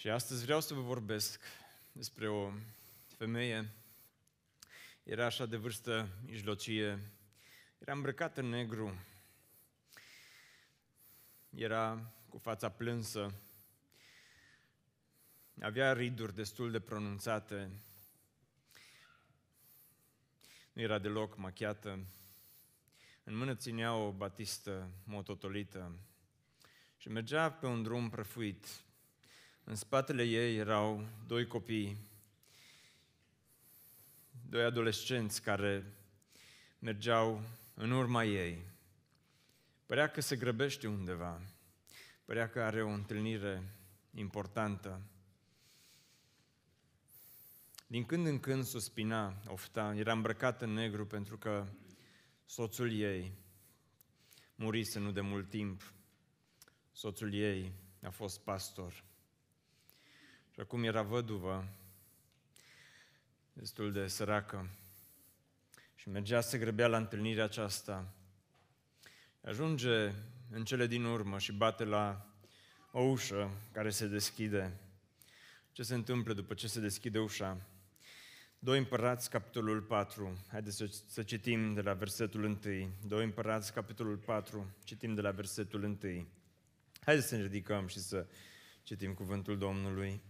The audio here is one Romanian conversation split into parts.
Și astăzi vreau să vă vorbesc despre o femeie. Era așa de vârstă mijlocie, era îmbrăcată în negru, era cu fața plânsă, avea riduri destul de pronunțate, nu era deloc machiată, în mână ținea o batistă mototolită și mergea pe un drum prăfuit. În spatele ei erau doi copii, doi adolescenți care mergeau în urma ei. Părea că se grăbește undeva, părea că are o întâlnire importantă. Din când în când suspina, ofta, era îmbrăcată în negru pentru că soțul ei murise nu de mult timp. Soțul ei a fost pastor. Și acum era văduvă, destul de săracă. Și mergea să grăbea la întâlnirea aceasta. Ajunge în cele din urmă și bate la o ușă care se deschide. Ce se întâmplă după ce se deschide ușa? 2 Împărați, capitolul 4. Haideți să, să citim de la versetul 1. 2 Împărați, capitolul 4. Citim de la versetul 1. Haideți să ne ridicăm și să citim cuvântul Domnului.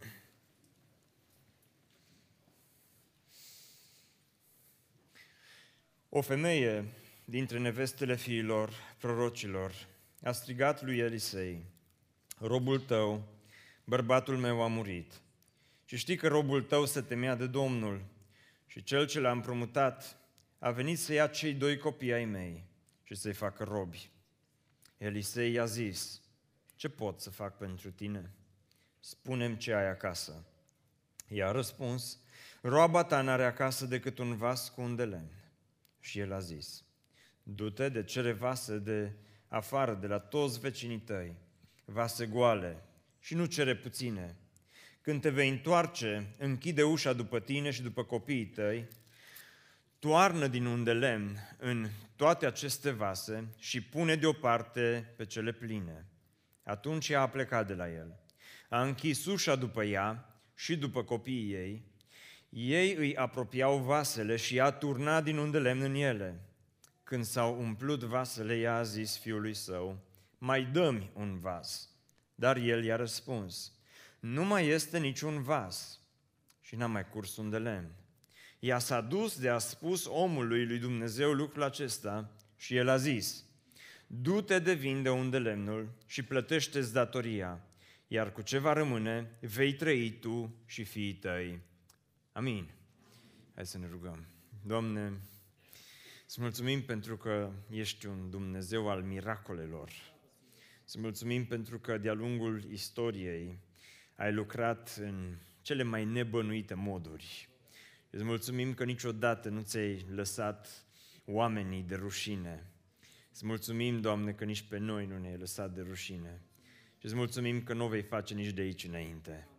O femeie dintre nevestele fiilor prorocilor a strigat lui Elisei, robul tău, bărbatul meu a murit. Și știi că robul tău se temea de Domnul și cel ce l-a împrumutat a venit să ia cei doi copii ai mei și să-i facă robi. Elisei i-a zis, ce pot să fac pentru tine? Spunem ce ai acasă. I a răspuns, roaba ta n-are acasă decât un vas cu un de lemn. Și el a zis, du-te de cere vase de afară, de la toți vecinii tăi, vase goale și nu cere puține. Când te vei întoarce, închide ușa după tine și după copiii tăi, toarnă din un de lemn în toate aceste vase și pune deoparte pe cele pline. Atunci ea a plecat de la el. A închis ușa după ea și după copiii ei. Ei îi apropiau vasele și ea turna din un de lemn în ele. Când s-au umplut vasele, ea a zis fiului său, mai dă-mi un vas. Dar el i-a răspuns, nu mai este niciun vas. Și n-a mai curs un de lemn. Ea s-a dus de a spus omului lui Dumnezeu lucrul acesta și el a zis, du-te de vinde unde lemnul și plătește-ți datoria, iar cu ce va rămâne vei trăi tu și fiii tăi. Amin. Hai să ne rugăm. Doamne, îți mulțumim pentru că ești un Dumnezeu al miracolelor. Îți mulțumim pentru că de-a lungul istoriei ai lucrat în cele mai nebănuite moduri. Îți mulțumim că niciodată nu ți-ai lăsat oamenii de rușine. Îți mulțumim, Doamne, că nici pe noi nu ne-ai lăsat de rușine. Și îți mulțumim că nu o vei face nici de aici înainte.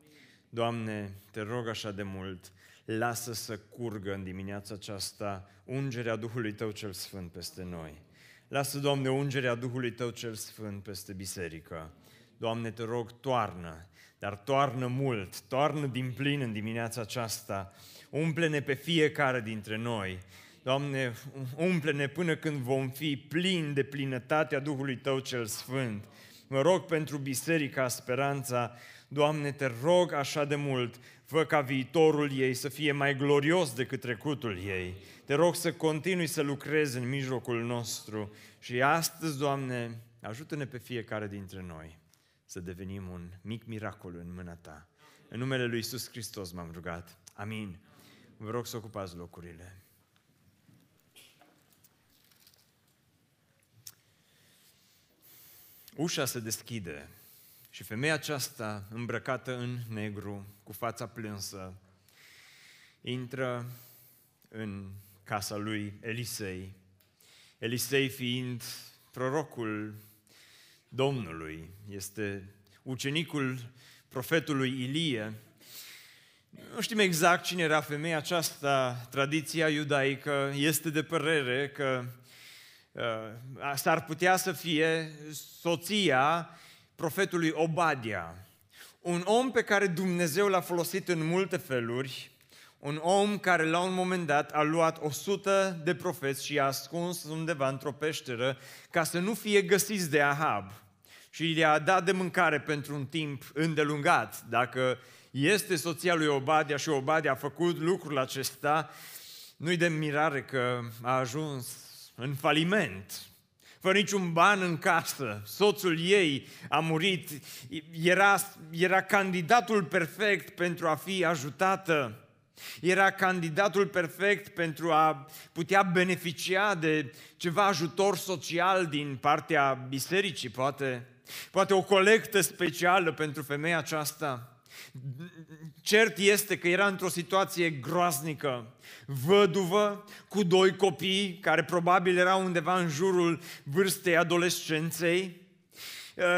Doamne, te rog așa de mult, lasă să curgă în dimineața aceasta ungerea Duhului Tău cel Sfânt peste noi. Lasă, Doamne, ungerea Duhului Tău cel Sfânt peste biserică. Doamne, te rog, toarnă, dar toarnă mult, toarnă din plin în dimineața aceasta. Umple-ne pe fiecare dintre noi. Doamne, umple-ne până când vom fi plini de plinătatea Duhului Tău cel Sfânt. Mă rog pentru Biserica Speranța, Doamne, te rog așa de mult, fă ca viitorul ei să fie mai glorios decât trecutul ei. Te rog să continui să lucrezi în mijlocul nostru și astăzi, Doamne, ajută-ne pe fiecare dintre noi să devenim un mic miracol în mâna Ta. În numele Lui Iisus Hristos m-am rugat. Amin. Vă rog să ocupați locurile. Ușa se deschide și femeia aceasta, îmbrăcată în negru, cu fața plânsă, intră în casa lui Elisei. Elisei fiind prorocul Domnului, este ucenicul profetului Ilie. Nu știm exact cine era femeia aceasta, tradiția iudaică este de părere că uh, s-ar putea să fie soția profetului Obadia. Un om pe care Dumnezeu l-a folosit în multe feluri, un om care la un moment dat a luat 100 de profeți și i-a ascuns undeva într-o peșteră ca să nu fie găsiți de Ahab și i-a dat de mâncare pentru un timp îndelungat. Dacă este soția lui Obadia și Obadia a făcut lucrul acesta, nu-i de mirare că a ajuns în faliment, fără niciun ban în casă, soțul ei a murit, era, era candidatul perfect pentru a fi ajutată, era candidatul perfect pentru a putea beneficia de ceva ajutor social din partea bisericii, poate, poate o colectă specială pentru femeia aceasta. Cert este că era într-o situație groaznică, văduvă, cu doi copii, care probabil erau undeva în jurul vârstei adolescenței, Uh,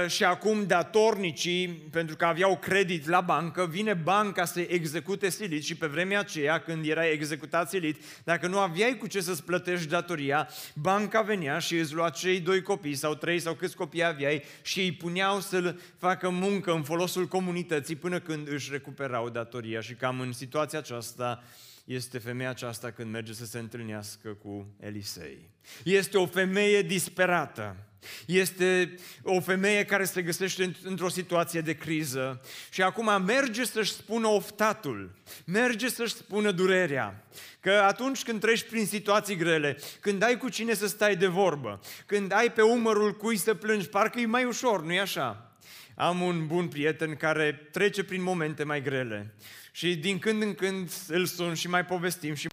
și acum datornicii, pentru că aveau credit la bancă, vine banca să execute silit și pe vremea aceea, când era executat silit, dacă nu aveai cu ce să-ți plătești datoria, banca venea și îți lua cei doi copii sau trei sau câți copii aveai și îi puneau să facă muncă în folosul comunității până când își recuperau datoria și cam în situația aceasta este femeia aceasta când merge să se întâlnească cu Elisei. Este o femeie disperată este o femeie care se găsește într-o situație de criză și acum merge să-și spună oftatul, merge să-și spună durerea. Că atunci când treci prin situații grele, când ai cu cine să stai de vorbă, când ai pe umărul cui să plângi, parcă e mai ușor, nu-i așa? Am un bun prieten care trece prin momente mai grele și din când în când îl sun și mai povestim și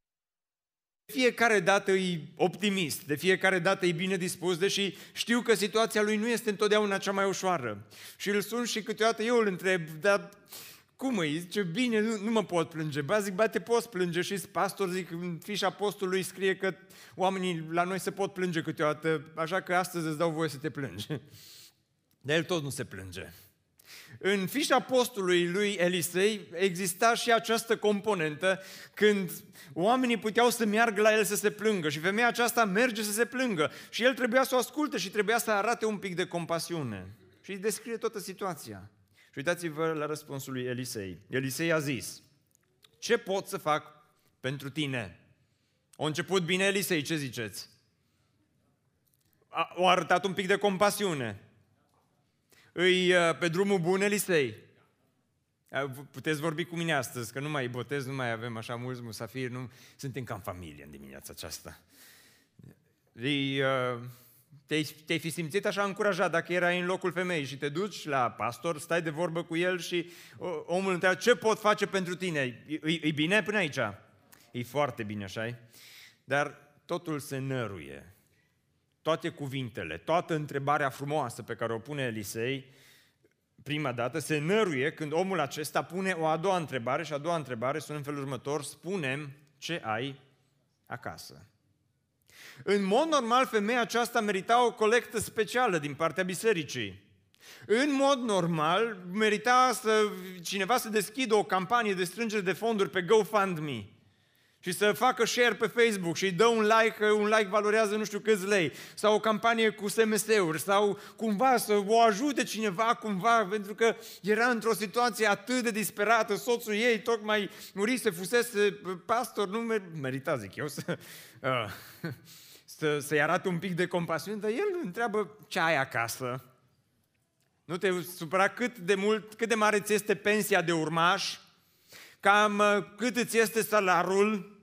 fiecare dată e optimist, de fiecare dată e bine dispus, deși știu că situația lui nu este întotdeauna cea mai ușoară. Și îl sun și câteodată eu îl întreb, dar cum e? Zice, bine, nu, nu mă pot plânge. Ba zic, ba te poți plânge și pastor, zic, în fișa apostolului scrie că oamenii la noi se pot plânge câteodată, așa că astăzi îți dau voie să te plângi. Dar el tot nu se plânge. În fișa postului lui Elisei exista și această componentă când oamenii puteau să meargă la el să se plângă și femeia aceasta merge să se plângă și el trebuia să o asculte și trebuia să arate un pic de compasiune. Și îi descrie toată situația. Și uitați-vă la răspunsul lui Elisei. Elisei a zis, ce pot să fac pentru tine? A început bine Elisei, ce ziceți? A, o arătat un pic de compasiune îi uh, pe drumul bun Elisei. Puteți vorbi cu mine astăzi, că nu mai botez, nu mai avem așa mulți musafiri, nu, suntem ca în familie în dimineața aceasta. Îi, uh, te-ai, te fi simțit așa încurajat dacă erai în locul femeii și te duci la pastor, stai de vorbă cu el și omul întreabă ce pot face pentru tine? E, e bine până aici? E foarte bine, așa Dar totul se năruie toate cuvintele, toată întrebarea frumoasă pe care o pune Elisei, prima dată, se năruie când omul acesta pune o a doua întrebare și a doua întrebare sună în felul următor, spunem ce ai acasă. În mod normal, femeia aceasta merita o colectă specială din partea bisericii. În mod normal, merita să cineva să deschidă o campanie de strângere de fonduri pe GoFundMe și să facă share pe Facebook și îi dă un like, un like valorează nu știu câți lei, sau o campanie cu SMS-uri, sau cumva să o ajute cineva cumva, pentru că era într-o situație atât de disperată, soțul ei tocmai murise, fusese pastor, nu merita, zic eu, să, uh, să, să-i arate un pic de compasiune, dar el întreabă ce ai acasă. Nu te supăra cât de mult, cât de mare ți este pensia de urmaș, cam uh, cât îți este salarul,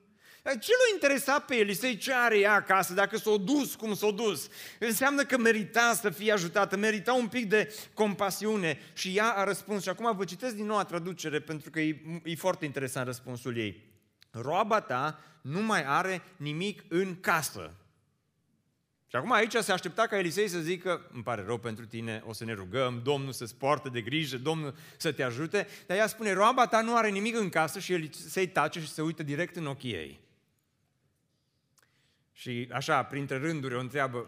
ce l-a interesat pe Elisei ce are ea acasă, dacă s-a dus cum s-a dus? Înseamnă că merita să fie ajutată, merita un pic de compasiune și ea a răspuns. Și acum vă citesc din nou traducere pentru că e, e foarte interesant răspunsul ei. Roaba ta nu mai are nimic în casă. Și acum aici se aștepta ca Elisei să zică, îmi pare rău pentru tine, o să ne rugăm, Domnul să-ți poartă de grijă, Domnul să te ajute, dar ea spune, roaba ta nu are nimic în casă și Elisei tace și se uită direct în ochii ei. Și așa, printre rânduri, o întreabă,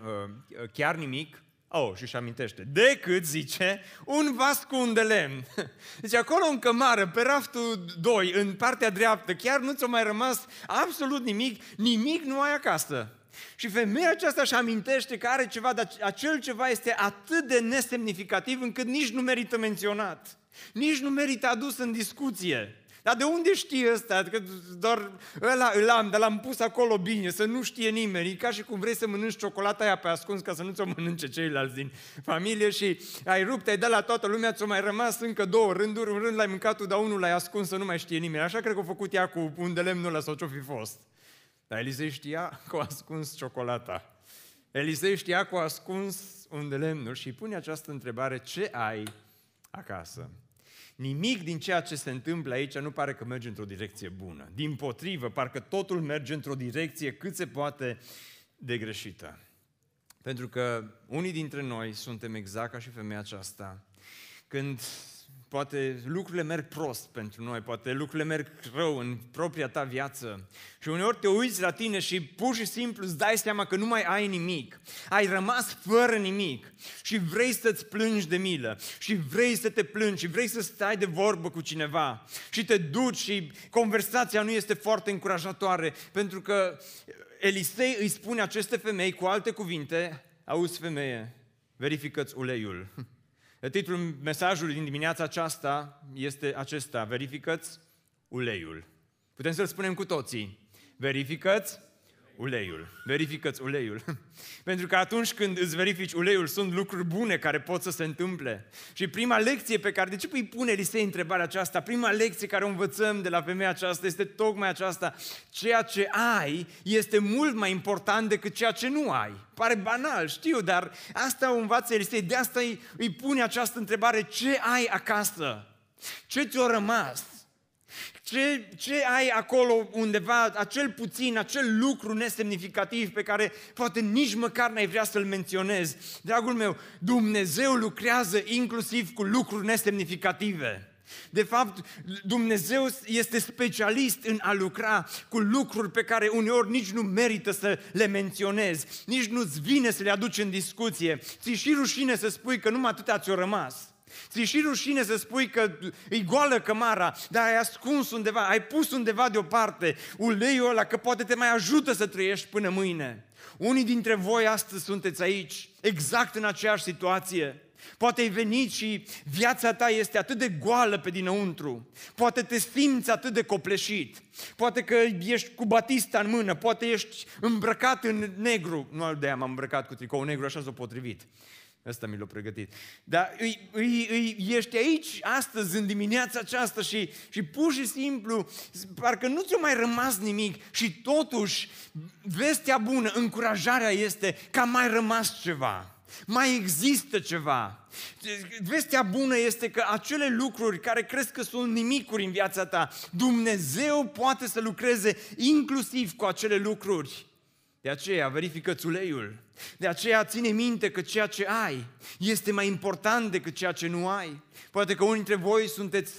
ă, chiar nimic? Oh, și își amintește. Decât, zice, un vas cu un de lemn. Deci acolo în cămară, pe raftul 2, în partea dreaptă, chiar nu ți-a mai rămas absolut nimic, nimic nu ai acasă. Și femeia aceasta își amintește că are ceva, dar acel ceva este atât de nesemnificativ încât nici nu merită menționat. Nici nu merită adus în discuție. Dar de unde știe ăsta? Că doar ăla îl am, dar l-am pus acolo bine, să nu știe nimeni. E ca și cum vrei să mănânci ciocolata aia pe ascuns ca să nu ți-o mănânce ceilalți din familie și ai rupt, ai dat la toată lumea, ți-o mai rămas încă două rânduri, un rând l-ai mâncat tu, dar unul l-ai ascuns să nu mai știe nimeni. Așa cred că a făcut ea cu un de lemnul ăla sau ce-o fi fost. Dar Elisei știa că a ascuns ciocolata. Elisei știa că a ascuns un de lemnul și pune această întrebare, ce ai acasă? Nimic din ceea ce se întâmplă aici nu pare că merge într-o direcție bună. Din potrivă, parcă totul merge într-o direcție cât se poate de greșită. Pentru că unii dintre noi suntem exact ca și femeia aceasta. Când poate lucrurile merg prost pentru noi, poate lucrurile merg rău în propria ta viață. Și uneori te uiți la tine și pur și simplu îți dai seama că nu mai ai nimic, ai rămas fără nimic. Și vrei să-ți plângi de milă. Și vrei să te plângi. Și vrei să stai de vorbă cu cineva. Și te duci și conversația nu este foarte încurajatoare. Pentru că Elisei îi spune aceste femei cu alte cuvinte, auzi femeie, verifică-ți uleiul Titlul mesajului din dimineața aceasta este acesta, verifică-ți uleiul. Putem să-l spunem cu toții, verifică-ți uleiul. Verifică-ți uleiul. Pentru că atunci când îți verifici uleiul, sunt lucruri bune care pot să se întâmple. Și prima lecție pe care, de ce îi pune Elisei întrebarea aceasta? Prima lecție care o învățăm de la femeia aceasta este tocmai aceasta. Ceea ce ai este mult mai important decât ceea ce nu ai. Pare banal, știu, dar asta o învață Elisei. De asta îi, îi pune această întrebare. Ce ai acasă? Ce ți-a rămas? Ce, ce ai acolo undeva, acel puțin, acel lucru nesemnificativ pe care poate nici măcar n-ai vrea să-l menționezi. Dragul meu, Dumnezeu lucrează inclusiv cu lucruri nesemnificative. De fapt, Dumnezeu este specialist în a lucra cu lucruri pe care uneori nici nu merită să le menționezi, nici nu-ți vine să le aduci în discuție. Ți și rușine să spui că numai atâta ți-o rămas. Ți și rușine să spui că e goală cămara, dar ai ascuns undeva, ai pus undeva deoparte uleiul ăla, că poate te mai ajută să trăiești până mâine. Unii dintre voi astăzi sunteți aici, exact în aceeași situație. Poate ai venit și viața ta este atât de goală pe dinăuntru. Poate te simți atât de copleșit. Poate că ești cu batista în mână, poate ești îmbrăcat în negru. Nu de aia m-am îmbrăcat cu tricou negru, așa s-o potrivit. Ăsta mi l-a pregătit. Dar îi, îi, îi, ești aici astăzi, în dimineața aceasta și, și pur și simplu, parcă nu ți-a mai rămas nimic și totuși, vestea bună, încurajarea este că a mai rămas ceva. Mai există ceva. Vestea bună este că acele lucruri care crezi că sunt nimicuri în viața ta, Dumnezeu poate să lucreze inclusiv cu acele lucruri. De aceea, verifică uleiul. De aceea, ține minte că ceea ce ai este mai important decât ceea ce nu ai. Poate că unii dintre voi sunteți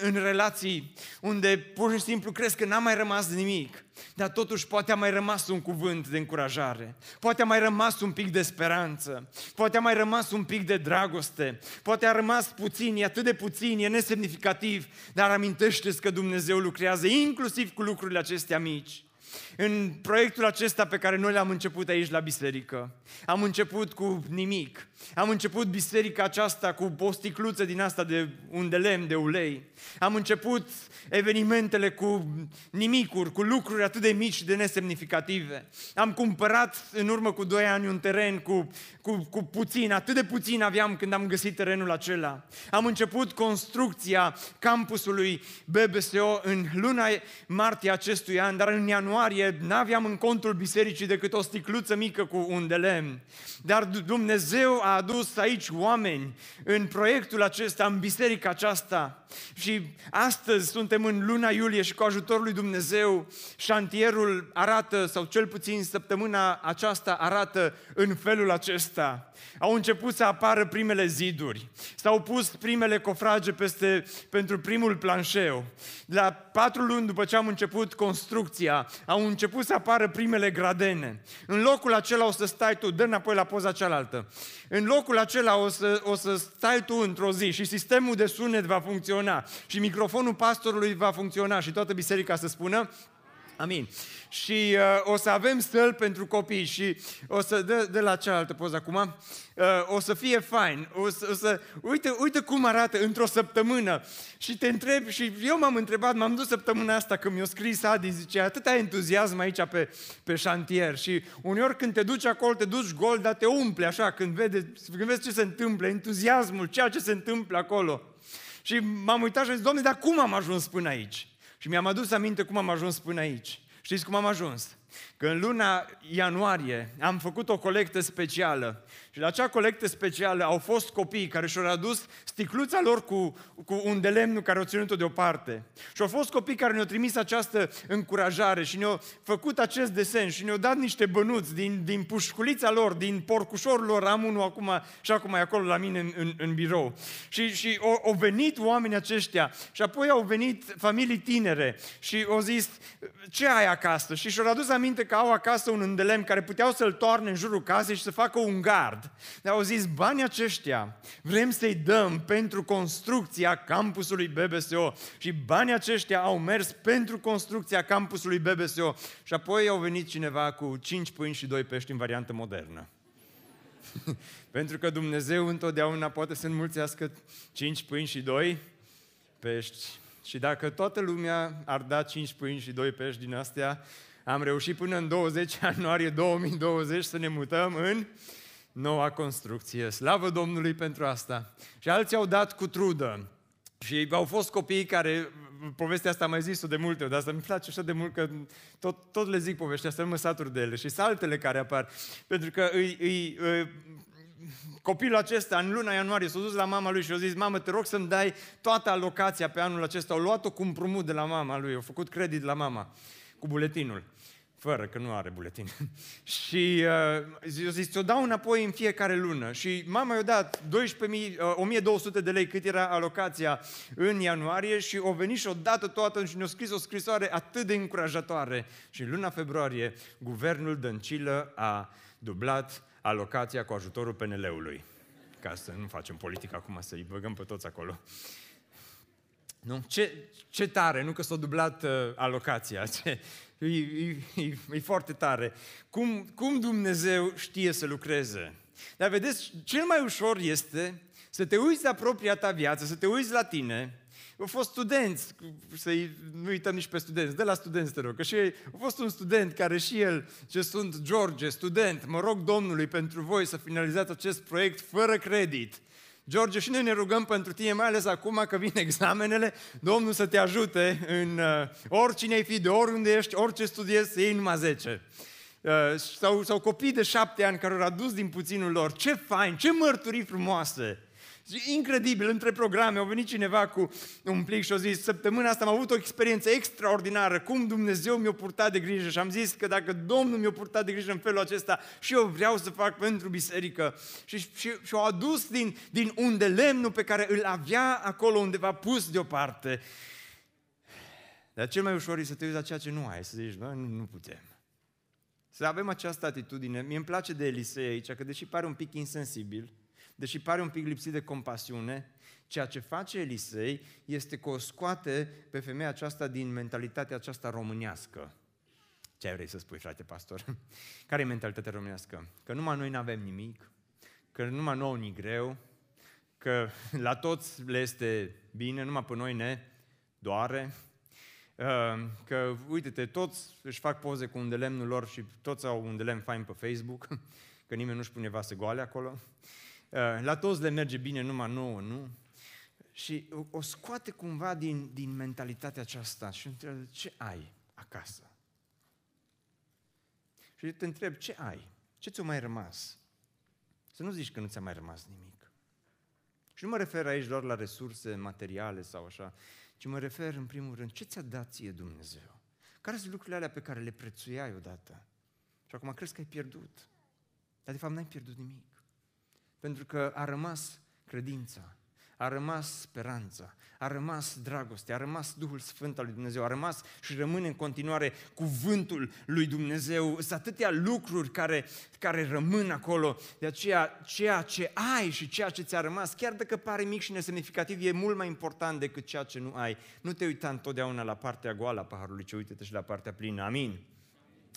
în relații unde pur și simplu crezi că n-a mai rămas nimic, dar totuși poate a mai rămas un cuvânt de încurajare, poate a mai rămas un pic de speranță, poate a mai rămas un pic de dragoste, poate a rămas puțin, e atât de puțin, e nesemnificativ, dar amintește că Dumnezeu lucrează inclusiv cu lucrurile acestea mici. În proiectul acesta pe care noi l-am început aici la biserică, am început cu nimic. Am început biserica aceasta cu o sticluță din asta de un de lemn, de ulei. Am început evenimentele cu nimicuri, cu lucruri atât de mici și de nesemnificative. Am cumpărat în urmă cu doi ani un teren cu, cu, cu puțin, atât de puțin aveam când am găsit terenul acela. Am început construcția campusului BBSO în luna martie acestui an, dar în ianuarie n-aveam în contul bisericii decât o sticluță mică cu un de lemn. Dar Dumnezeu a adus aici oameni în proiectul acesta, în biserica aceasta. Și astăzi suntem în luna iulie și cu ajutorul lui Dumnezeu șantierul arată, sau cel puțin săptămâna aceasta arată în felul acesta. Au început să apară primele ziduri, s-au pus primele cofrage peste, pentru primul planșeu. La patru luni după ce am început construcția, au început să apară primele gradene. În locul acela o să stai tu, dă înapoi la poza cealaltă. În locul acela o să, o să stai tu într-o zi și sistemul de sunet va funcționa și microfonul pastorului va funcționa și toată biserica să spună Amin. Și uh, o să avem stăl pentru copii și o să, de, de la cealaltă poză acum, uh, o să fie fain. O să, o să, uite, uite cum arată într-o săptămână. Și te întreb, și eu m-am întrebat, m-am dus săptămâna asta când mi-a scris Adi, zice, atâta entuziasm aici pe, pe șantier. Și uneori când te duci acolo, te duci gol, dar te umple așa, când, vede, când vezi ce se întâmplă, entuziasmul, ceea ce se întâmplă acolo. Și m-am uitat și am zis, Doamne, dar cum am ajuns până aici? Și mi-am adus aminte cum am ajuns până aici. Știți cum am ajuns? Că în luna ianuarie am făcut o colectă specială și la acea colectă specială au fost copii care și-au adus sticluța lor cu, cu un de lemn care au ținut-o deoparte. Și au fost copii care ne-au trimis această încurajare și ne-au făcut acest desen și ne-au dat niște bănuți din, din pușculița lor, din porcușorul lor, am unul acum și acum e acolo la mine în, în, în birou. Și, și au, au venit oamenii aceștia și apoi au venit familii tinere și au zis, ce ai acasă? Și și-au adus aminte că au acasă un îndelem care puteau să-l toarne în jurul casei și să facă un gard. Dar au zis, banii aceștia vrem să-i dăm pentru construcția campusului BBSO. Și banii aceștia au mers pentru construcția campusului BBSO. Și apoi au venit cineva cu 5 pâini și 2 pești în variantă modernă. pentru că Dumnezeu întotdeauna poate să înmulțească 5 pâini și 2 pești. Și dacă toată lumea ar da 5 pâini și 2 pești din astea, am reușit până în 20 ianuarie 2020 să ne mutăm în noua construcție. Slavă Domnului pentru asta. Și alții au dat cu trudă. Și au fost copii care, povestea asta am mai zis-o de multe ori, dar asta mi place așa de mult că tot, tot le zic povestea asta, mă satur de ele. Și saltele care apar. Pentru că îi, îi, îi copilul acesta în luna ianuarie s-a dus la mama lui și a zis, mamă, te rog să-mi dai toată alocația pe anul acesta. Au luat-o cu împrumut de la mama lui, au făcut credit la mama cu buletinul fără că nu are buletin. și uh, eu zis, ți-o dau înapoi în fiecare lună. Și mama i-a dat 12.000, uh, 1200 de lei cât era alocația în ianuarie și o venit și o dată toată și ne-a scris o scrisoare atât de încurajatoare. Și în luna februarie, guvernul Dăncilă a dublat alocația cu ajutorul PNL-ului. Ca să nu facem politică acum, să-i băgăm pe toți acolo. Nu? Ce, ce tare, nu că s-a dublat uh, alocația, ce, e, e, e, e foarte tare. Cum, cum Dumnezeu știe să lucreze. Dar vedeți, cel mai ușor este să te uiți la propria ta viață, să te uiți la tine. Au fost studenți, să nu uităm nici pe studenți, de la studenți te rog, că și a fost un student care și el, ce sunt George, student, mă rog Domnului pentru voi să finalizați acest proiect fără credit. George, și noi ne rugăm pentru tine, mai ales acum că vin examenele, Domnul să te ajute în uh, oricine ai fi, de oriunde ești, orice studiezi, să iei numai 10. Uh, sau, sau copii de șapte ani care au adus din puținul lor. Ce fain, ce mărturii frumoase! Incredibil, între programe, au venit cineva cu un plic și a zis, săptămâna asta am avut o experiență extraordinară, cum Dumnezeu mi-a purtat de grijă și am zis că dacă Domnul mi-a purtat de grijă în felul acesta și eu vreau să fac pentru biserică. Și, și, și au adus din, din unde lemnul pe care îl avea acolo undeva pus deoparte. Dar cel mai ușor e să te uiți la ceea ce nu ai, să zici, nu, nu putem. Să avem această atitudine. Mie îmi place de Elisei aici, că deși pare un pic insensibil, deși pare un pic lipsit de compasiune, ceea ce face Elisei este că o scoate pe femeia aceasta din mentalitatea aceasta românească. Ce ai vrei să spui, frate pastor? Care e mentalitatea românească? Că numai noi nu avem nimic, că numai nouă ni greu, că la toți le este bine, numai pe noi ne doare, uh, că, uite-te, toți își fac poze cu un de lemnul lor și toți au un de lemn fain pe Facebook, că nimeni nu-și pune vase goale acolo. Eh, la toți le merge bine, numai nouă, nu? Și o scoate cumva din, din mentalitatea aceasta și întreabă, ce ai acasă? Și te întreb, ce ai? Ce ți-a mai rămas? Să nu zici că nu ți-a mai rămas nimic. Și nu mă refer aici doar la resurse materiale sau așa, ci mă refer în primul rând, ce ți-a dat ție Dumnezeu? Care sunt lucrurile alea pe care le prețuiai odată? Și acum crezi că ai pierdut. Dar de fapt n-ai pierdut nimic. Pentru că a rămas credința, a rămas speranța, a rămas dragostea, a rămas Duhul Sfânt al lui Dumnezeu, a rămas și rămâne în continuare cuvântul lui Dumnezeu. Sunt atâtea lucruri care, care rămân acolo. De aceea, ceea ce ai și ceea ce ți-a rămas, chiar dacă pare mic și nesemnificativ, e mult mai important decât ceea ce nu ai. Nu te uita întotdeauna la partea goală a paharului, ci uite-te și la partea plină. Amin.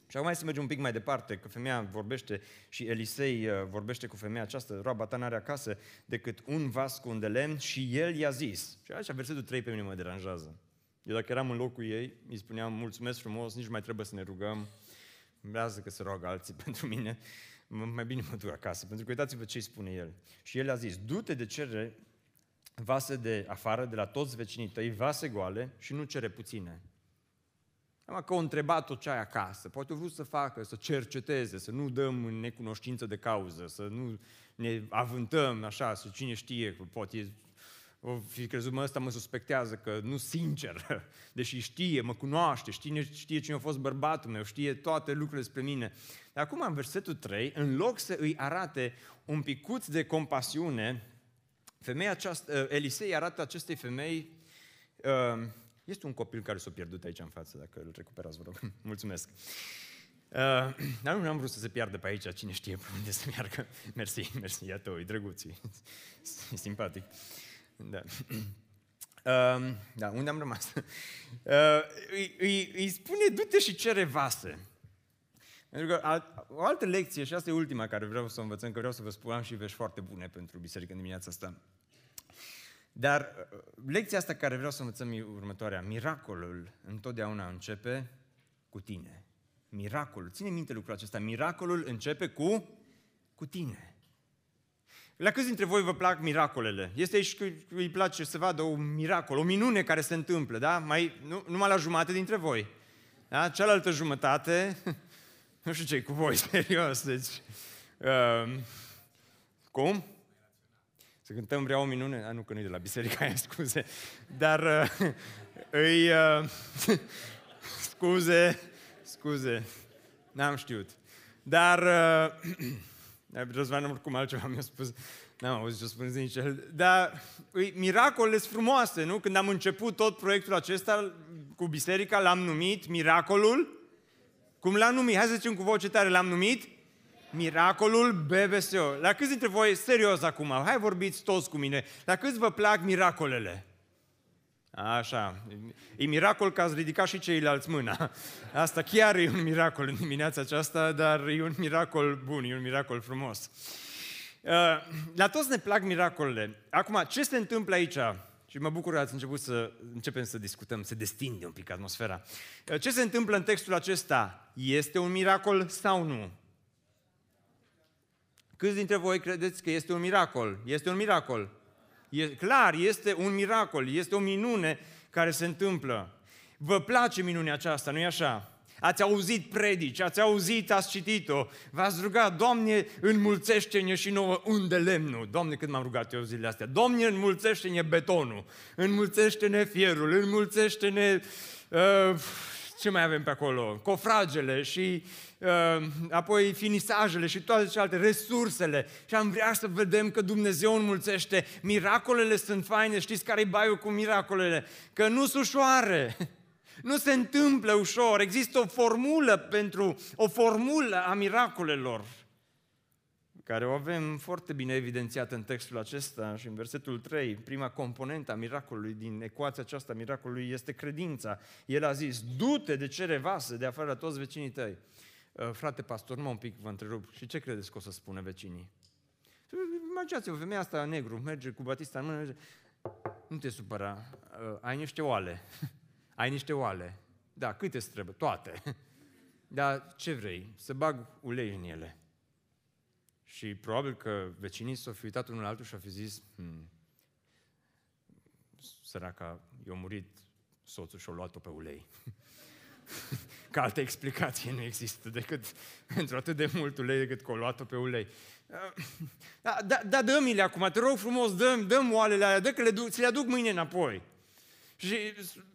Și acum hai să mergem un pic mai departe, că femeia vorbește și Elisei uh, vorbește cu femeia aceasta, roaba ta n-are acasă decât un vas cu un de lemn și el i-a zis. Și aici versetul 3 pe mine mă deranjează. Eu dacă eram în locul ei, îi spuneam mulțumesc frumos, nici mai trebuie să ne rugăm, vrează că se roagă alții pentru mine, mai bine mă duc acasă, pentru că uitați-vă ce îi spune el. Și el a zis, du-te de cere vase de afară, de la toți vecinii tăi, vase goale și nu cere puține. Am că o întrebat-o ce ai acasă, poate o vrut să facă, să cerceteze, să nu dăm în necunoștință de cauză, să nu ne avântăm așa, să cine știe, poate o fi crezut, mă, ăsta mă suspectează că nu sincer, deși știe, mă cunoaște, știe, știe cine a fost bărbatul meu, știe toate lucrurile despre mine. Dar acum, în versetul 3, în loc să îi arate un picuț de compasiune, femeia aceasta, Elisei arată acestei femei uh, este un copil care s-a pierdut aici în față, dacă îl recuperați, vă rog. Mulțumesc. Uh, dar nu am vrut să se piardă pe aici, cine știe pe unde să meargă. Mersi, mersi, iată, e drăguț, e, e simpatic. Da. Uh, da, unde am rămas? Uh, îi, îi, îi spune, du-te și cere vase. Pentru că o altă lecție, și asta e ultima care vreau să o învățăm, că vreau să vă spun, am și vești foarte bune pentru biserică în dimineața asta. Dar uh, lecția asta care vreau să învățăm e următoarea. Miracolul întotdeauna începe cu tine. Miracolul. Ține minte lucrul acesta. Miracolul începe cu, cu tine. La câți dintre voi vă plac miracolele? Este aici că îi place să vadă un miracol, o minune care se întâmplă, da? Mai, nu, numai la jumătate dintre voi. Da? Cealaltă jumătate, nu știu ce cu voi, serios. Deci, uh, cum? Să cântăm Vreau o minune? A, nu, că nu de la biserica aia, scuze. Dar uh, îi... Uh, scuze, scuze, n-am știut. Dar... Uh, Răzvan, oricum altceva mi-a spus, n-am auzit ce spune nici el, dar miracolele sunt frumoase, nu? Când am început tot proiectul acesta cu biserica, l-am numit Miracolul, cum l-am numit? Hai să zicem cu voce tare, l-am numit Miracolul BBSO. La câți dintre voi, serios acum, hai vorbiți toți cu mine, la câți vă plac miracolele? Așa, e miracol că ați ridicat și ceilalți mâna. Asta chiar e un miracol în dimineața aceasta, dar e un miracol bun, e un miracol frumos. Uh, la toți ne plac miracolele. Acum, ce se întâmplă aici? Și mă bucur că ați început să începem să discutăm, să destinde un pic atmosfera. Uh, ce se întâmplă în textul acesta? Este un miracol sau nu? Câți dintre voi credeți că este un miracol? Este un miracol. E, clar, este un miracol, este o minune care se întâmplă. Vă place minunea aceasta, nu-i așa? Ați auzit predici, ați auzit, ați citit-o, v-ați rugat, Doamne, înmulțește-ne și nouă unde lemnul. Doamne, cât m-am rugat eu zilele astea. Doamne, înmulțește-ne betonul, înmulțește-ne fierul, înmulțește-ne... Uh, ce mai avem pe acolo? Cofragele și uh, apoi finisajele și toate celelalte resursele. Și am vrea să vedem că Dumnezeu înmulțește. Miracolele sunt faine. Știți care-i baiul cu miracolele? Că nu sunt ușoare. Nu se întâmplă ușor. Există o formulă pentru o formulă a miracolelor care o avem foarte bine evidențiată în textul acesta și în versetul 3, prima componentă a miracolului din ecuația aceasta miracolului este credința. El a zis, du-te de cere vasă de afară la toți vecinii tăi. Uh, frate pastor, mă un pic vă întrerup. Și ce credeți că o să spună vecinii? Imaginați-vă, femeia asta negru merge cu Batista în mână, merge, nu te supăra, uh, ai niște oale, ai niște oale. Da, câte îți trebuie? Toate. Dar ce vrei? Să bag ulei în ele. Și probabil că vecinii s-au fi uitat unul altul și au fi zis, hmm, săraca, i-a murit soțul și-a luat-o pe ulei. Ca altă explicație nu există decât pentru atât de mult ulei decât că a luat-o pe ulei. Da, da, da dă-mi-le acum, te rog frumos, dă-mi, dă oalele alea, dă că le duc, ți le aduc mâine înapoi. Și,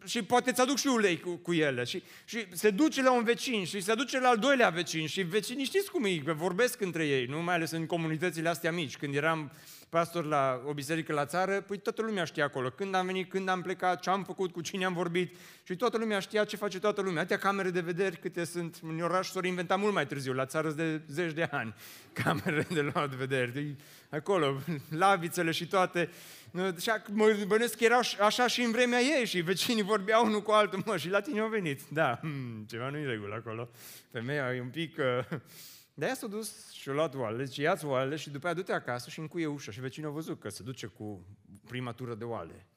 și poate îți aduc și ulei cu, cu ele. Și, și se duce la un vecin și se duce la al doilea vecin. Și vecinii știți cum e, vorbesc între ei, nu mai ales în comunitățile astea mici. Când eram pastor la o biserică la țară, păi toată lumea știa acolo. Când am venit, când am plecat, ce am făcut, cu cine am vorbit și toată lumea știa ce face toată lumea. Atâtea camere de vederi câte sunt în oraș s-au inventat mult mai târziu, la țară de zeci de ani, camere de luat vederi. Acolo, lavițele și toate. Și mă bănesc că erau așa și în vremea ei și vecinii vorbeau unul cu altul, mă, și la tine au venit. Da, hmm, ceva nu-i regulă acolo. Femeia e un pic... Uh, de aia s-a dus și a luat oalele, zice, ia oalele și după aia du-te acasă și încuie ușa. Și vecinul a văzut că se duce cu prima tură de oale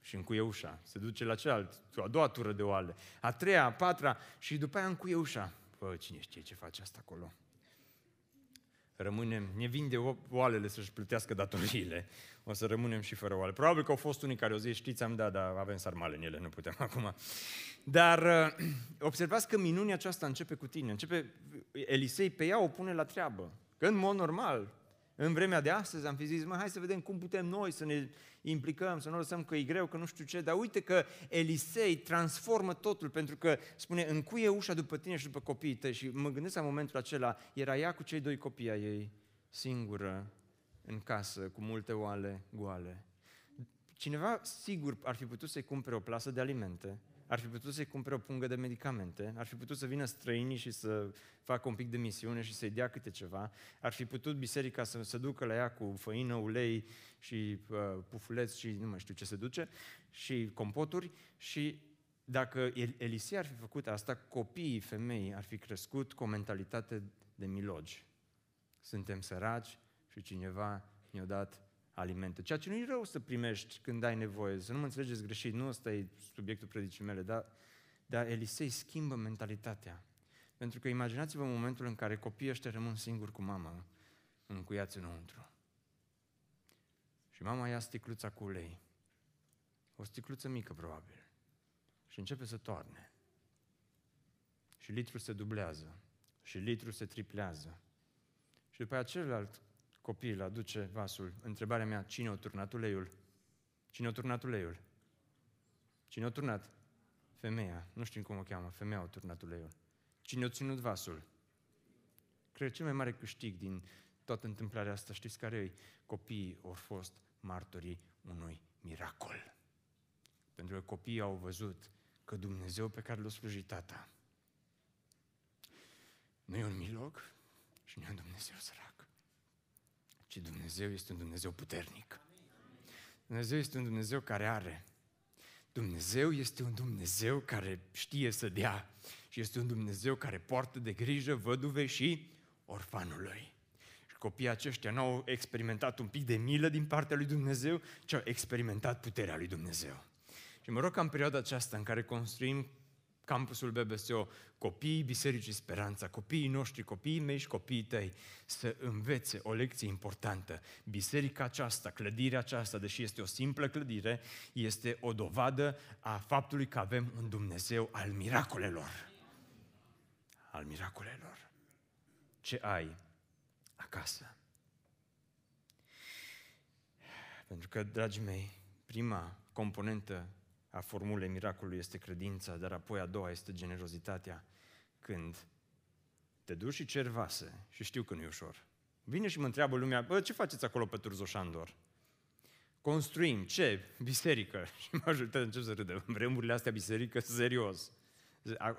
și încuie ușa. Se duce la celălalt, a doua tură de oale, a treia, a patra și după aia încuie ușa. Bă, cine știe ce face asta acolo? Rămânem, ne vinde oalele să-și plătească datoriile, o să rămânem și fără oale. Probabil că au fost unii care au zis, știți, am dat, dar avem sarmale în ele, nu putem acum. Dar uh, observați că minunea aceasta începe cu tine, începe, Elisei pe ea o pune la treabă. Că în mod normal, în vremea de astăzi am fi zis, mă, hai să vedem cum putem noi să ne implicăm, să nu lăsăm că e greu, că nu știu ce, dar uite că Elisei transformă totul, pentru că spune, încuie ușa după tine și după copiii tăi. Și mă gândesc la momentul acela, era ea cu cei doi copii ai ei, singură, în casă, cu multe oale goale. Cineva, sigur, ar fi putut să-i cumpere o plasă de alimente, ar fi putut să-i cumpere o pungă de medicamente, ar fi putut să vină străinii și să facă un pic de misiune și să-i dea câte ceva, ar fi putut biserica să se ducă la ea cu făină, ulei și uh, pufuleți și nu mai știu ce se duce, și compoturi și dacă Elisei ar fi făcut asta, copiii femei ar fi crescut cu o mentalitate de milogi. Suntem săraci și cineva ne-a dat alimente. Ceea ce nu e rău să primești când ai nevoie, să nu mă înțelegeți greșit, nu ăsta e subiectul predicii mele, dar, dar Elisei schimbă mentalitatea. Pentru că imaginați-vă momentul în care copiii ăștia rămân singuri cu mama, încuiați înăuntru. Și mama ia sticluța cu ulei. O sticluță mică, probabil. Și începe să toarne. Și litrul se dublează. Și litrul se triplează. Și după aceea celălalt copil aduce vasul. Întrebarea mea, cine a turnat uleiul? Cine a turnat uleiul? Cine a turnat? Femeia. Nu știm cum o cheamă. Femeia a turnat uleiul. Cine a ținut vasul? Cred cel mai mare câștig din toată întâmplarea asta, știți care e? Copiii au fost martorii unui miracol. Pentru că copiii au văzut că Dumnezeu pe care l-a slujit tata nu e un milog și nu e un Dumnezeu sărac ci Dumnezeu este un Dumnezeu puternic. Dumnezeu este un Dumnezeu care are. Dumnezeu este un Dumnezeu care știe să dea și este un Dumnezeu care poartă de grijă văduve și orfanului. Și copiii aceștia nu au experimentat un pic de milă din partea lui Dumnezeu, ci au experimentat puterea lui Dumnezeu. Și mă rog ca în perioada aceasta în care construim campusul BBSO, copiii Bisericii Speranța, copiii noștri, copiii mei și copiii tăi, să învețe o lecție importantă. Biserica aceasta, clădirea aceasta, deși este o simplă clădire, este o dovadă a faptului că avem un Dumnezeu al miracolelor. Al miracolelor. Ce ai acasă? Pentru că, dragii mei, prima componentă a formulei miracolului este credința, dar apoi a doua este generozitatea. Când te duci și cer vase, și știu că nu e ușor, vine și mă întreabă lumea, bă, ce faceți acolo pe Turzoșandor? Construim, ce? Biserică. Și majoritatea încep să râdă. În vremurile astea biserică, serios.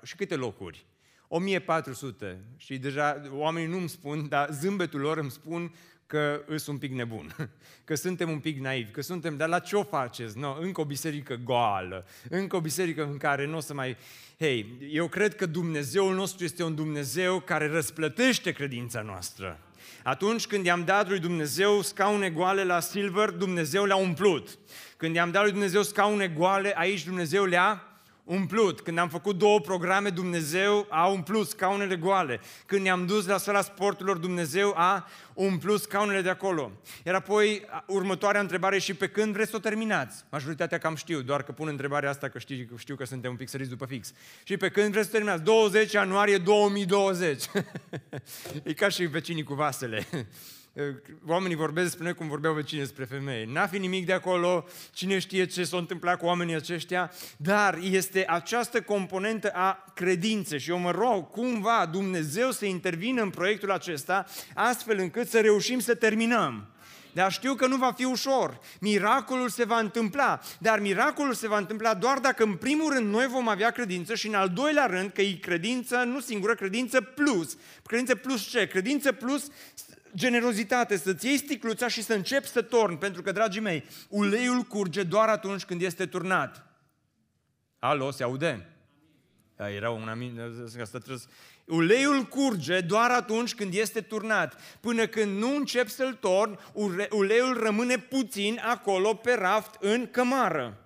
Și câte locuri? 1400. Și deja oamenii nu îmi spun, dar zâmbetul lor îmi spun că îs un pic nebun, că suntem un pic naivi, că suntem, dar la ce o faceți? No, încă o biserică goală, încă o biserică în care nu o să mai... Hei, eu cred că Dumnezeul nostru este un Dumnezeu care răsplătește credința noastră. Atunci când i-am dat lui Dumnezeu scaune goale la Silver, Dumnezeu le-a umplut. Când i-am dat lui Dumnezeu scaune goale, aici Dumnezeu le-a umplut. Când am făcut două programe, Dumnezeu a umplut scaunele goale. Când ne-am dus la sala sporturilor, Dumnezeu a umplut scaunele de acolo. Iar apoi, următoarea întrebare și pe când vreți să o terminați? Majoritatea cam știu, doar că pun întrebarea asta că știu, știu că suntem un pic săriți după fix. Și pe când vreți să terminați? 20 ianuarie 2020. e ca și vecinii cu vasele. Oamenii vorbesc despre noi cum vorbeau vecinii despre femei. N-a fi nimic de acolo, cine știe ce s-a întâmplat cu oamenii aceștia, dar este această componentă a credinței și eu mă rog cumva Dumnezeu să intervină în proiectul acesta astfel încât să reușim să terminăm. Dar știu că nu va fi ușor. Miracolul se va întâmpla. Dar miracolul se va întâmpla doar dacă în primul rând noi vom avea credință și în al doilea rând că e credință, nu singură, credință plus. Credință plus ce? Credință plus generozitate, să-ți iei sticluța și să începi să torni. Pentru că, dragii mei, uleiul curge doar atunci când este turnat. Alo, se aude? Era un amin, asta trebuie Uleiul curge doar atunci când este turnat. Până când nu încep să-l torni, uleiul rămâne puțin acolo pe raft în cămară.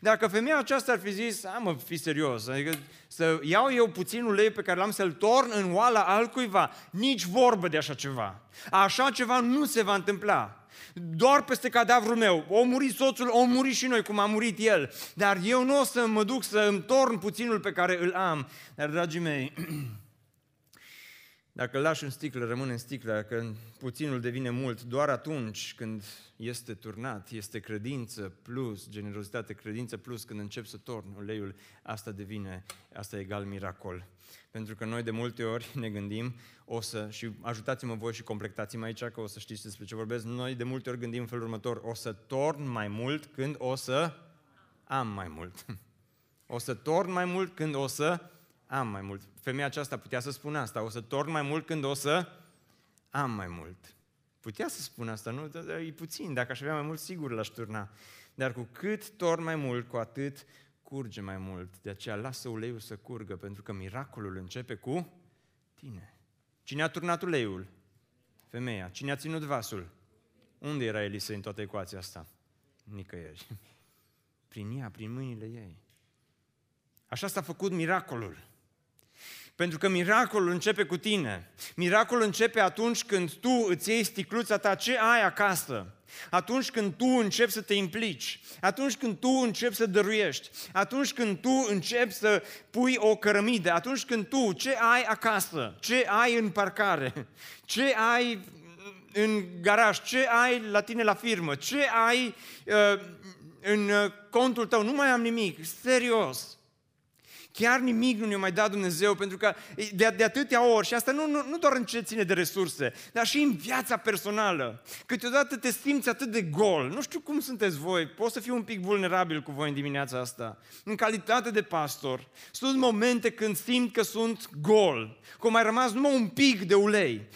Dacă femeia aceasta ar fi zis, a mă, fi serios, adică să iau eu puțin ulei pe care l-am să-l torn în oala altcuiva, nici vorbă de așa ceva. Așa ceva nu se va întâmpla. Doar peste cadavrul meu. O muri soțul, o muri și noi, cum a murit el. Dar eu nu o să mă duc să îmi torn puținul pe care îl am. Dar, dragii mei, Dacă îl lași în sticlă, rămâne în sticlă, dacă puținul devine mult, doar atunci când este turnat, este credință plus, generozitate, credință plus, când încep să torn uleiul, asta devine, asta e egal miracol. Pentru că noi de multe ori ne gândim, o să, și ajutați-mă voi și completați-mă aici că o să știți despre ce vorbesc, noi de multe ori gândim în felul următor, o să torn mai mult când o să am mai mult. O să torn mai mult când o să am mai mult. Femeia aceasta putea să spună asta, o să torn mai mult când o să am mai mult. Putea să spună asta, nu? E puțin, dacă aș avea mai mult, sigur l-aș turna. Dar cu cât torn mai mult, cu atât curge mai mult. De aceea lasă uleiul să curgă, pentru că miracolul începe cu tine. Cine a turnat uleiul? Femeia. Cine a ținut vasul? Unde era Elisa în toată ecuația asta? Nicăieri. Prin ea, prin mâinile ei. Așa s-a făcut miracolul. Pentru că miracolul începe cu tine. Miracolul începe atunci când tu îți iei sticluța ta, ce ai acasă? Atunci când tu începi să te implici, atunci când tu începi să dăruiești, atunci când tu începi să pui o cărămidă, atunci când tu ce ai acasă, ce ai în parcare, ce ai în garaj, ce ai la tine la firmă, ce ai uh, în uh, contul tău, nu mai am nimic, serios. Chiar nimic nu ne-a mai dat Dumnezeu, pentru că de, de atâtea ori, și asta nu, nu, nu doar în ce ține de resurse, dar și în viața personală. Câteodată te simți atât de gol. Nu știu cum sunteți voi, pot să fiu un pic vulnerabil cu voi în dimineața asta. În calitate de pastor, sunt momente când simt că sunt gol, că mai rămas numai un pic de ulei.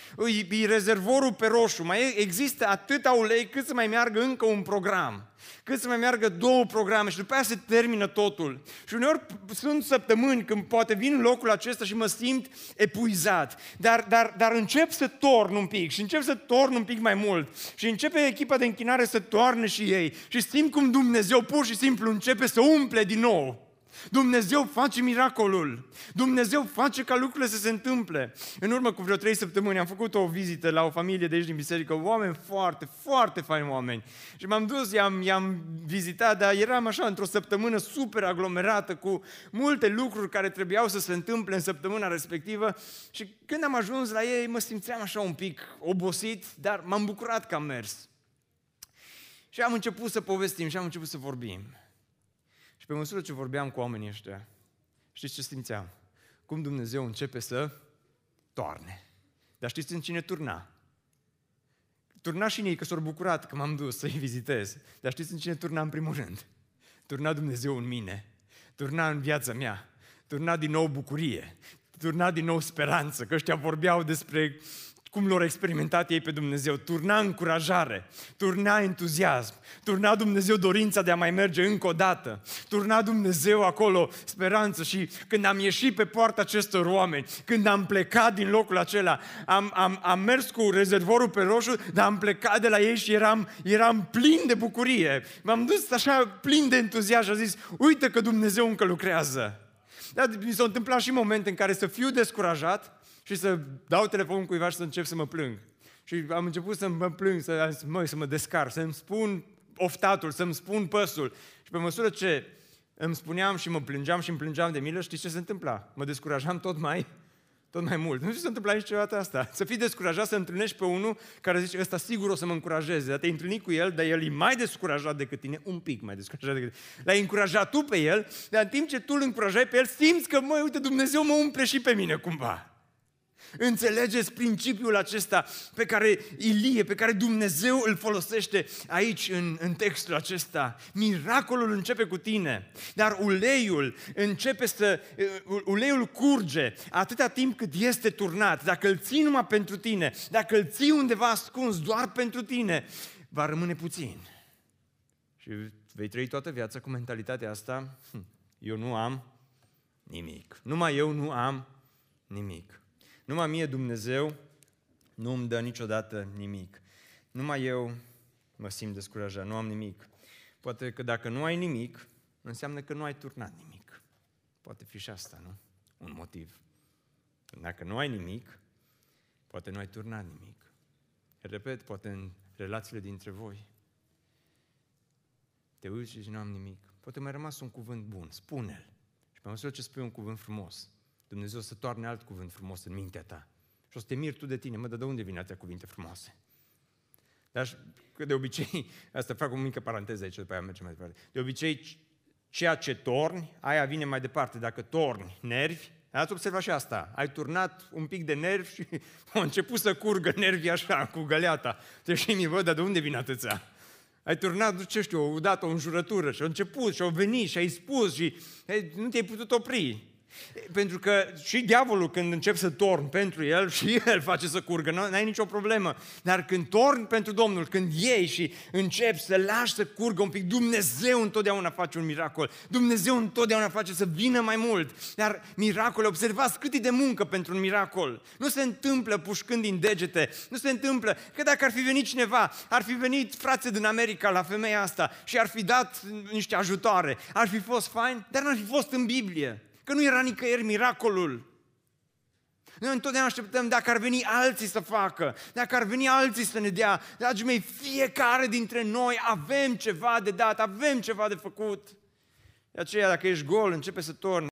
E, e rezervorul pe roșu, mai există atâta ulei cât să mai meargă încă un program cât să mai meargă două programe și după aia se termină totul. Și uneori sunt săptămâni când poate vin în locul acesta și mă simt epuizat, dar, dar, dar încep să torn un pic și încep să torn un pic mai mult și începe echipa de închinare să toarne și ei și simt cum Dumnezeu pur și simplu începe să umple din nou. Dumnezeu face miracolul. Dumnezeu face ca lucrurile să se întâmple. În urmă cu vreo trei săptămâni am făcut o vizită la o familie de aici din biserică, oameni foarte, foarte faini oameni. Și m-am dus, i-am, i-am vizitat, dar eram așa într-o săptămână super aglomerată cu multe lucruri care trebuiau să se întâmple în săptămâna respectivă. Și când am ajuns la ei, mă simțeam așa un pic obosit, dar m-am bucurat că am mers. Și am început să povestim și am început să vorbim. Și pe măsură ce vorbeam cu oamenii ăștia, știți ce simțeam? Cum Dumnezeu începe să toarne. Dar știți în cine turna? Turna și în ei, că s-au bucurat că m-am dus să-i vizitez. Dar știți în cine turna în primul rând? Turna Dumnezeu în mine. Turna în viața mea. Turna din nou bucurie. Turna din nou speranță. Că ăștia vorbeau despre cum l-au experimentat ei pe Dumnezeu. Turna încurajare, turna entuziasm, turna Dumnezeu dorința de a mai merge încă o dată, turna Dumnezeu acolo speranță și când am ieșit pe poarta acestor oameni, când am plecat din locul acela, am, am, am mers cu rezervorul pe roșu, dar am plecat de la ei și eram, eram plin de bucurie. M-am dus așa plin de entuziasm și am zis, uite că Dumnezeu încă lucrează. Dar mi s-au întâmplat și momente în care să fiu descurajat, și să dau telefonul cuiva și să încep să mă plâng. Și am început să mă plâng, să, mă, să mă descar, să-mi spun oftatul, să-mi spun păsul. Și pe măsură ce îmi spuneam și mă plângeam și îmi plângeam de milă, știți ce se întâmpla? Mă descurajam tot mai, tot mai mult. Nu știu ce se întâmplă niciodată asta. Să fii descurajat să întâlnești pe unul care zice, ăsta sigur o să mă încurajeze. Dar te-ai întâlnit cu el, dar el e mai descurajat decât tine, un pic mai descurajat decât tine. L-ai încurajat tu pe el, dar în timp ce tu îl încurajai pe el, simți că, măi, uite, Dumnezeu mă umple și pe mine cumva. Înțelegeți principiul acesta pe care Ilie, pe care Dumnezeu îl folosește aici în, în textul acesta. Miracolul începe cu tine, dar uleiul începe să, uleiul curge atâta timp cât este turnat. Dacă îl ții numai pentru tine, dacă îl ții undeva ascuns doar pentru tine, va rămâne puțin. Și vei trăi toată viața cu mentalitatea asta, hm, eu nu am nimic. Numai eu nu am nimic. Numai mie Dumnezeu nu îmi dă niciodată nimic. Numai eu mă simt descurajat, nu am nimic. Poate că dacă nu ai nimic, înseamnă că nu ai turnat nimic. Poate fi și asta, nu? Un motiv. Dacă nu ai nimic, poate nu ai turnat nimic. Repet, poate în relațiile dintre voi. Te uiți și zici, nu am nimic. Poate mai rămas un cuvânt bun, spune-l. Și pe măsură ce spui un cuvânt frumos, Dumnezeu să toarne alt cuvânt frumos în mintea ta. Și o să te miri tu de tine, mă, dar de unde vin atâtea cuvinte frumoase? Dar că de obicei, asta fac o mică paranteză aici, după aia mergem mai departe. De obicei, ceea ce torni, aia vine mai departe. Dacă torni nervi, ați observat și asta. Ai turnat un pic de nervi și au început să curgă nervii așa, cu găleata. Te și mi văd, dar de unde vin atâția? Ai turnat, ce știu, o dat o înjurătură și au început și au venit și ai spus și hey, nu te-ai putut opri. Pentru că și diavolul când încep să torn pentru el și el face să curgă, nu ai nicio problemă. Dar când torn pentru Domnul, când iei și începi să lași să curgă un pic, Dumnezeu întotdeauna face un miracol. Dumnezeu întotdeauna face să vină mai mult. Dar miracole, observați cât e de muncă pentru un miracol. Nu se întâmplă pușcând din degete, nu se întâmplă că dacă ar fi venit cineva, ar fi venit frate din America la femeia asta și ar fi dat niște ajutoare, ar fi fost fain, dar n-ar fi fost în Biblie. Că nu era nicăieri miracolul. Noi întotdeauna așteptăm dacă ar veni alții să facă, dacă ar veni alții să ne dea. Dragii mei, fiecare dintre noi avem ceva de dat, avem ceva de făcut. De aceea, dacă ești gol, începe să torni.